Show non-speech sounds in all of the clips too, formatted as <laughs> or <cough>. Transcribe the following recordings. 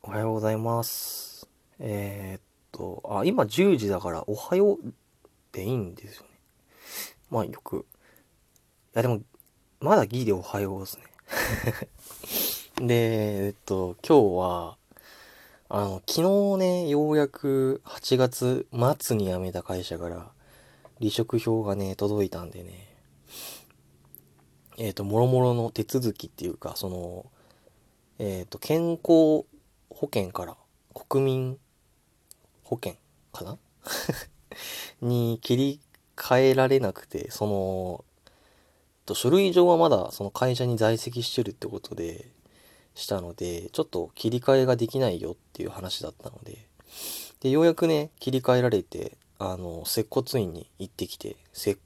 おはようございます。えーっと、あ、今10時だから、おはようでいいんですよね。まあよく。いやでも、まだギリおはようですね。<laughs> で、えっと、今日は、あの、昨日ね、ようやく8月末に辞めた会社から、離職票がね、届いたんでね、えっと、もろもろの手続きっていうか、その、えっと、健康保険から国民保険かな？<laughs> に切り替えられなくて、その、と書類上はまだその会社に在籍してるってことで、したので、ちょっと切り替えができないよっていう話だったので、で、ようやくね、切り替えられて、あの、接骨院に行ってきて、せ、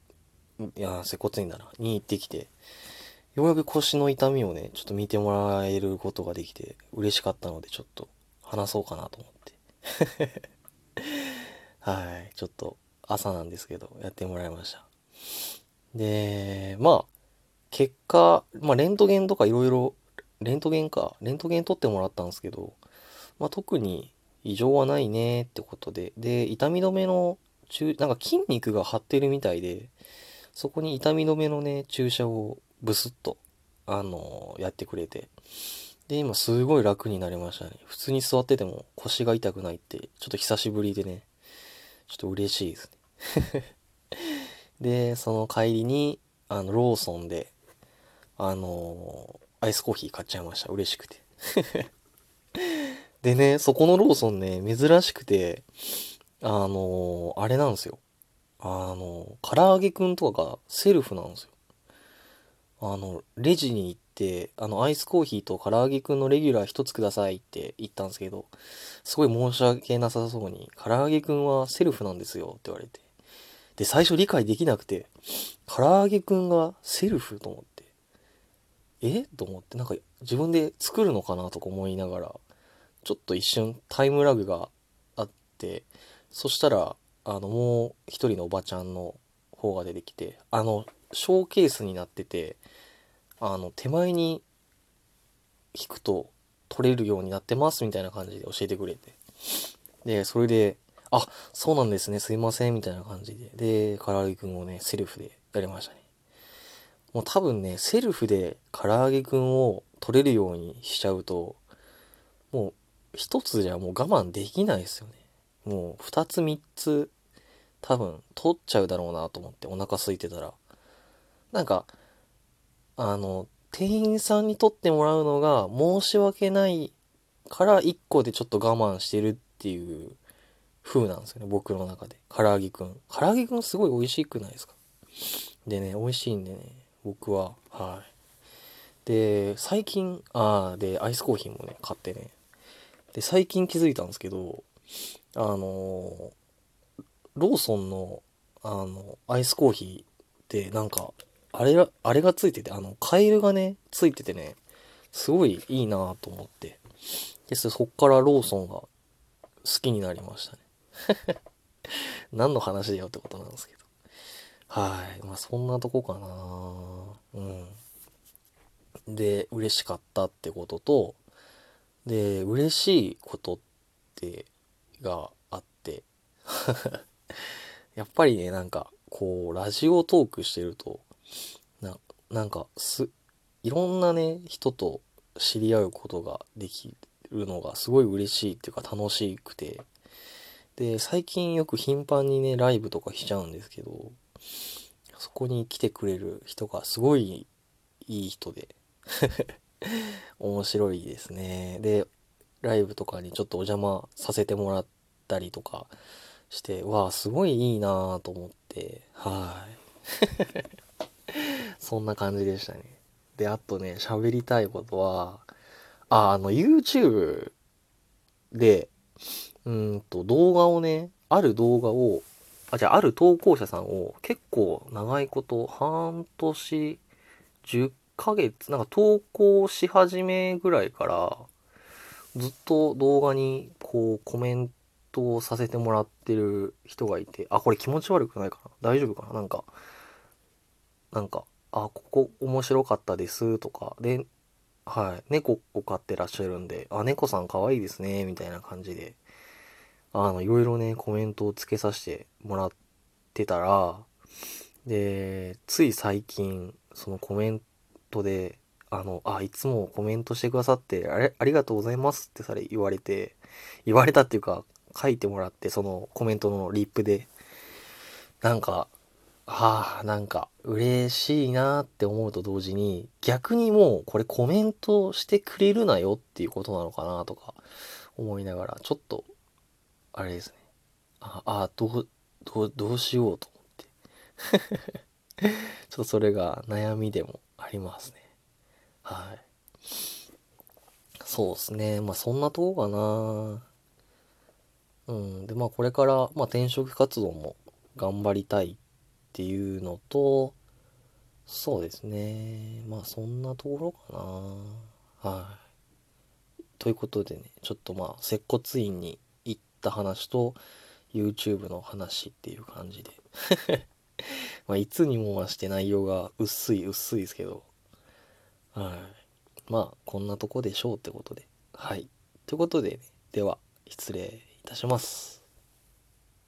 いや、接骨院だな、に行ってきて、ようやく腰の痛みをね、ちょっと見てもらえることができて、嬉しかったので、ちょっと話そうかなと思って。<laughs> はい、ちょっと朝なんですけど、やってもらいました。で、まあ、結果、まあ、レントゲンとかいろいろ、レントゲンか、レントゲン取ってもらったんですけど、まあ、特に異常はないねってことで、で、痛み止めの注、なんか筋肉が張ってるみたいで、そこに痛み止めのね、注射をブスッと、あのやってくれて。で、今すごい楽になりましたね。普通に座ってても腰が痛くないって、ちょっと久しぶりでね、ちょっと嬉しいですね。<laughs> で、その帰りに、あの、ローソンで、あのアイスコーヒー買っちゃいました。嬉しくて。<laughs> でね、そこのローソンね、珍しくて、あのあれなんですよ。あの唐揚げくんとかがセルフなんですよ。あの、レジに行って、あの、アイスコーヒーと唐揚げくんのレギュラー一つくださいって言ったんですけど、すごい申し訳なさそうに、唐揚げくんはセルフなんですよって言われて。で、最初理解できなくて、唐揚げくんがセルフと思って、え？と思って、なんか自分で作るのかなとか思いながら、ちょっと一瞬タイムラグがあって、そしたら、あの、もう一人のおばちゃんの方が出てきて、あの、ショーケースになってて、あの、手前に引くと取れるようになってますみたいな感じで教えてくれて。で、それで、あ、そうなんですね、すいません、みたいな感じで。で、唐揚げくんをね、セルフでやりましたね。もう多分ね、セルフで唐揚げくんを取れるようにしちゃうと、もう一つじゃもう我慢できないですよね。もう二つ三つ多分取っちゃうだろうなと思ってお腹空いてたら。なんか、あの、店員さんに取ってもらうのが申し訳ないから1個でちょっと我慢してるっていう風なんですよね、僕の中で。唐揚げくん。唐揚げくんすごい美味しくないですか？でね、美味しいんでね、僕は、はい。で、最近、ああ、で、アイスコーヒーもね、買ってね。で、最近気づいたんですけど、あのローソンの、あの、アイスコーヒーってなんか、あれが、あれがついてて、あの、カエルがね、ついててね、すごいいいなと思って。で、そっからローソンが好きになりましたね。<laughs> 何の話だよってことなんですけど。はい。まあ、そんなとこかなうん。で、嬉しかったってことと、で、嬉しいことって、があって、<laughs> やっぱりね、なんか、こう、ラジオトークしてると、な、なんか、す、いろんなね、人と知り合うことができるのがすごい嬉しいっていうか楽しくて、で、最近よく頻繁にね、ライブとかしちゃうんですけど、そこに来てくれる人がすごいいい人で、<laughs> 面白いですね。で、ライブとかにちょっとお邪魔させてもらったりとかして、わあ、すごいいいなぁと思って、はい。<laughs> そんな感じでしたね。で、あとね、喋りたいことは、あ、あの、YouTube で、うんと、動画をね、ある動画を、あ、じゃあ、ある投稿者さんを結構長いこと、半年、10ヶ月、なんか投稿し始めぐらいから、ずっと動画にこうコメントをさせてもらってる人がいて、あ、これ気持ち悪くないかな？大丈夫かな？なんか、なんか、あ、ここ面白かったですとか、で、はい、猫を飼ってらっしゃるんで、あ、猫さん可愛いですね、みたいな感じで、あの、いろいろね、コメントをつけさせてもらってたら、で、つい最近、そのコメントで、あの、あ、いつもコメントしてくださって、あれ、ありがとうございますってされ言われて、言われたっていうか、書いてもらって、そのコメントのリップで、なんか、ああ、なんか嬉しいなって思うと同時に、逆にもうこれコメントしてくれるなよっていうことなのかなとか思いながら、ちょっと、あれですね。ああ、どう、どう、どうしようと思って。<laughs> ちょっとそれが悩みでもありますね。はい。そうですね。まあそんなとこかな。うん。で、まあこれから、まあ転職活動も頑張りたいっていうのと、そうですね。まあそんなところかな。はい。ということでね、ちょっとまあ接骨院に行った話と YouTube の話っていう感じで <laughs> まあいつにも増して内容が薄い薄いですけど、はい。まあこんなとこでしょうってことで。はい。ということで、ね、では失礼いたします。